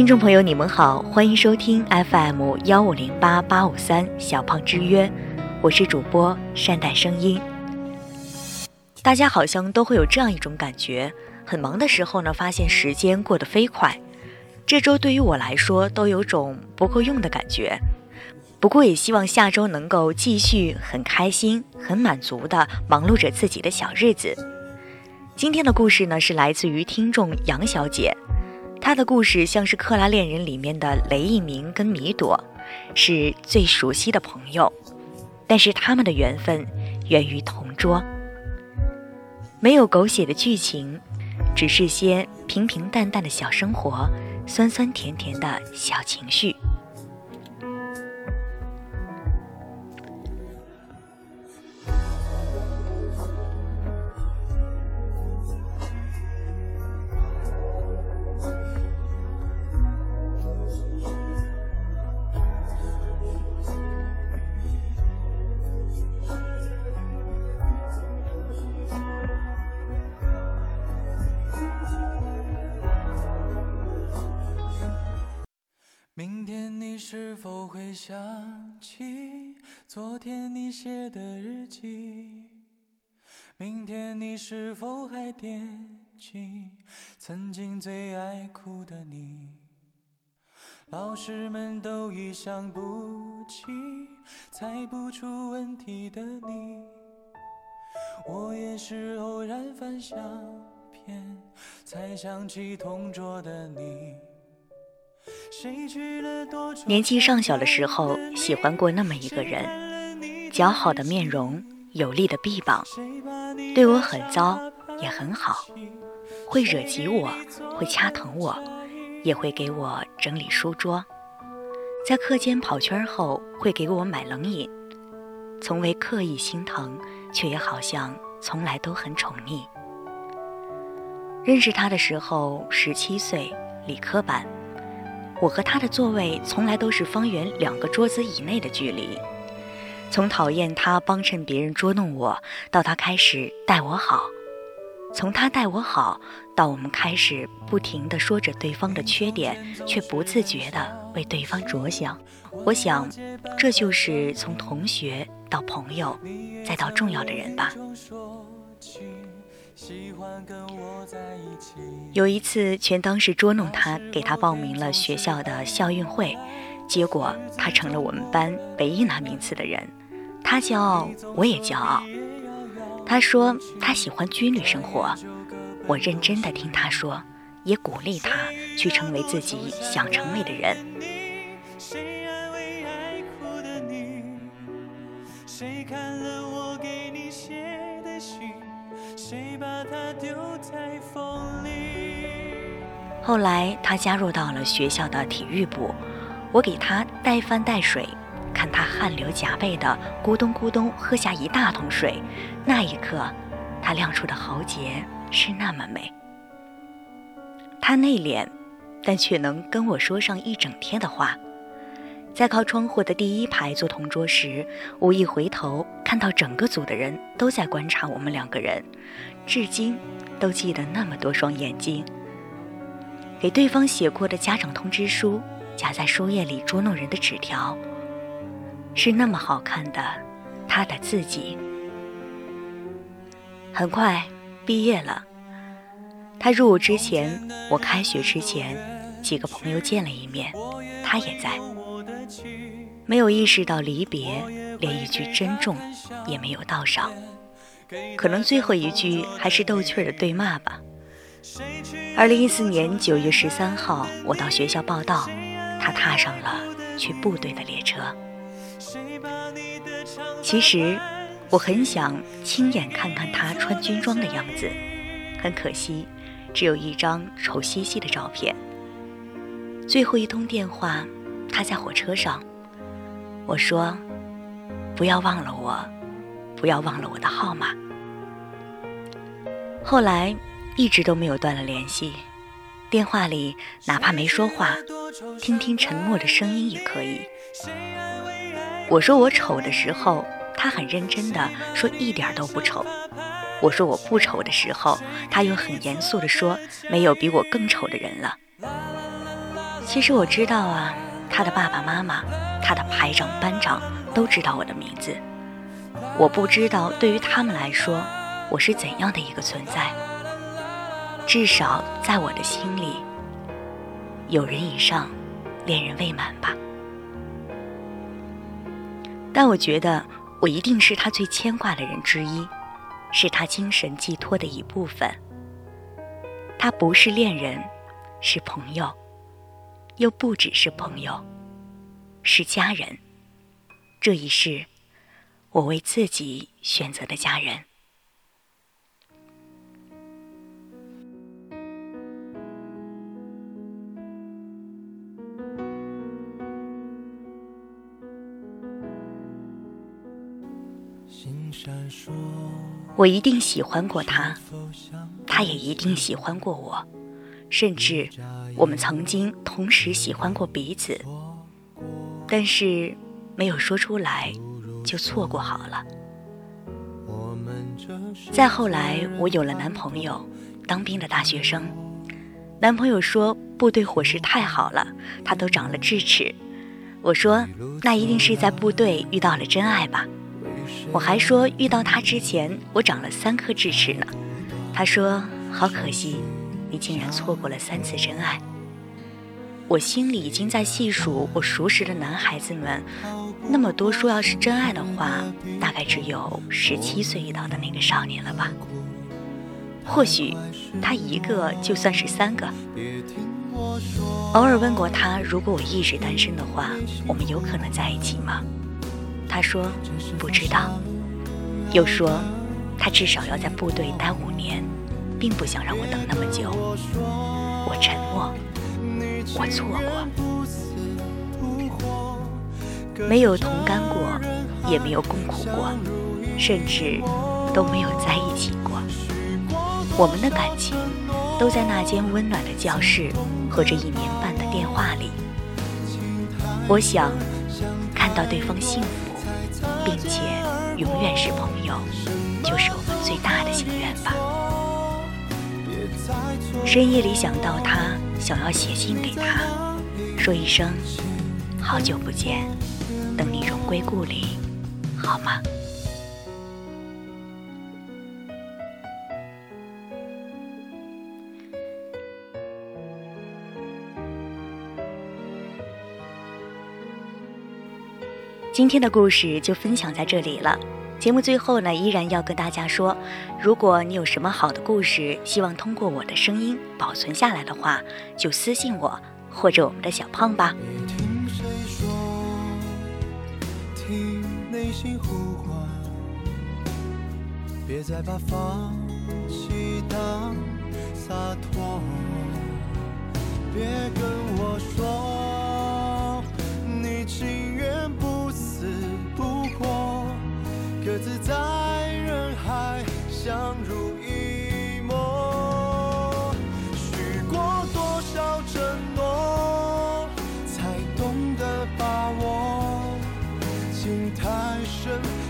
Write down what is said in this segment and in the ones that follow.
听众朋友，你们好，欢迎收听 FM 幺五零八八五三小胖之约，我是主播善待声音。大家好像都会有这样一种感觉，很忙的时候呢，发现时间过得飞快。这周对于我来说都有种不够用的感觉，不过也希望下周能够继续很开心、很满足的忙碌着自己的小日子。今天的故事呢，是来自于听众杨小姐。他的故事像是《克拉恋人》里面的雷奕明跟米朵，是最熟悉的朋友，但是他们的缘分源于同桌。没有狗血的剧情，只是些平平淡淡的小生活，酸酸甜甜的小情绪。想起昨天你写的日记？明天你是否还惦记曾经最爱哭的你？老师们都已想不起猜不出问题的你，我也是偶然翻相片才想起同桌的你。年纪尚小的时候，喜欢过那么一个人，姣好的面容，有力的臂膀，对我很糟，也很好，会惹急我，会掐疼我，也会给我整理书桌，在课间跑圈后会给我买冷饮，从未刻意心疼，却也好像从来都很宠溺。认识他的时候，十七岁，理科班。我和他的座位从来都是方圆两个桌子以内的距离。从讨厌他帮衬别人捉弄我，到他开始待我好；从他待我好，到我们开始不停地说着对方的缺点，却不自觉地为对方着想。我想，这就是从同学到朋友，再到重要的人吧。有一次，全当是捉弄他，给他报名了学校的校运会，结果他成了我们班唯一拿名次的人。他骄傲，我也骄傲。他说他喜欢军旅生活，我认真的听他说，也鼓励他去成为自己想成为的人。谁看了我给你写的信？谁把它丢在风里？后来他加入到了学校的体育部，我给他带饭带水，看他汗流浃背的咕咚咕咚喝下一大桶水，那一刻，他亮出的喉结是那么美。他内敛，但却能跟我说上一整天的话。在靠窗户的第一排坐同桌时，无意回头看到整个组的人都在观察我们两个人，至今都记得那么多双眼睛。给对方写过的家长通知书，夹在书页里捉弄人的纸条，是那么好看的他的自己。很快毕业了，他入伍之前，我开学之前，几个朋友见了一面，他也在。没有意识到离别，连一句珍重也没有道上，可能最后一句还是逗趣的对骂吧。二零一四年九月十三号，我到学校报到，他踏上了去部队的列车。其实我很想亲眼看看他穿军装的样子，很可惜，只有一张丑兮兮的照片。最后一通电话。他在火车上，我说：“不要忘了我，不要忘了我的号码。”后来一直都没有断了联系，电话里哪怕没说话，听听沉默的声音也可以。我说我丑的时候，他很认真的说一点都不丑；我说我不丑的时候，他又很严肃的说没有比我更丑的人了。其实我知道啊，他的爸爸妈妈、他的排长、班长都知道我的名字。我不知道对于他们来说，我是怎样的一个存在。至少在我的心里，有人以上，恋人未满吧。但我觉得，我一定是他最牵挂的人之一，是他精神寄托的一部分。他不是恋人，是朋友，又不只是朋友，是家人。这一世，我为自己选择的家人。我一定喜欢过他，他也一定喜欢过我，甚至我们曾经同时喜欢过彼此，但是没有说出来，就错过好了。再后来，我有了男朋友，当兵的大学生。男朋友说部队伙食太好了，他都长了智齿。我说那一定是在部队遇到了真爱吧。我还说遇到他之前，我长了三颗智齿呢。他说好可惜，你竟然错过了三次真爱。我心里已经在细数我熟识的男孩子们，那么多说要是真爱的话，大概只有十七岁遇到的那个少年了吧。或许他一个就算是三个。偶尔问过他，如果我一直单身的话，我们有可能在一起吗？他说不知道，又说他至少要在部队待五年，并不想让我等那么久。我沉默，我错过，没有同甘过，也没有共苦过，甚至都没有在一起过。我们的感情都在那间温暖的教室和这一年半的电话里。我想看到对方幸福。并且永远是朋友，就是我们最大的心愿吧。深夜里想到他，想要写信给他，说一声好久不见，等你荣归故里，好吗？今天的故事就分享在这里了。节目最后呢，依然要跟大家说，如果你有什么好的故事，希望通过我的声音保存下来的话，就私信我或者我们的小胖吧。别再把放弃当洒脱，别跟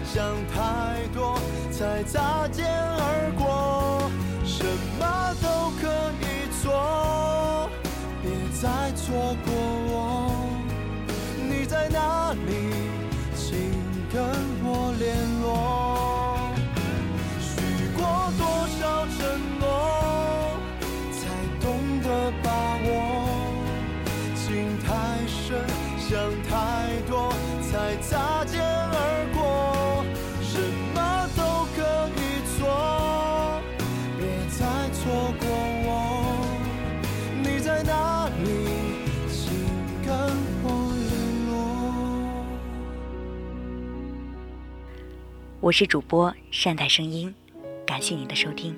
想太多，才擦肩而过。什么都可以做，别再错过我。你在哪里？请跟我联。我是主播善待声音，感谢您的收听。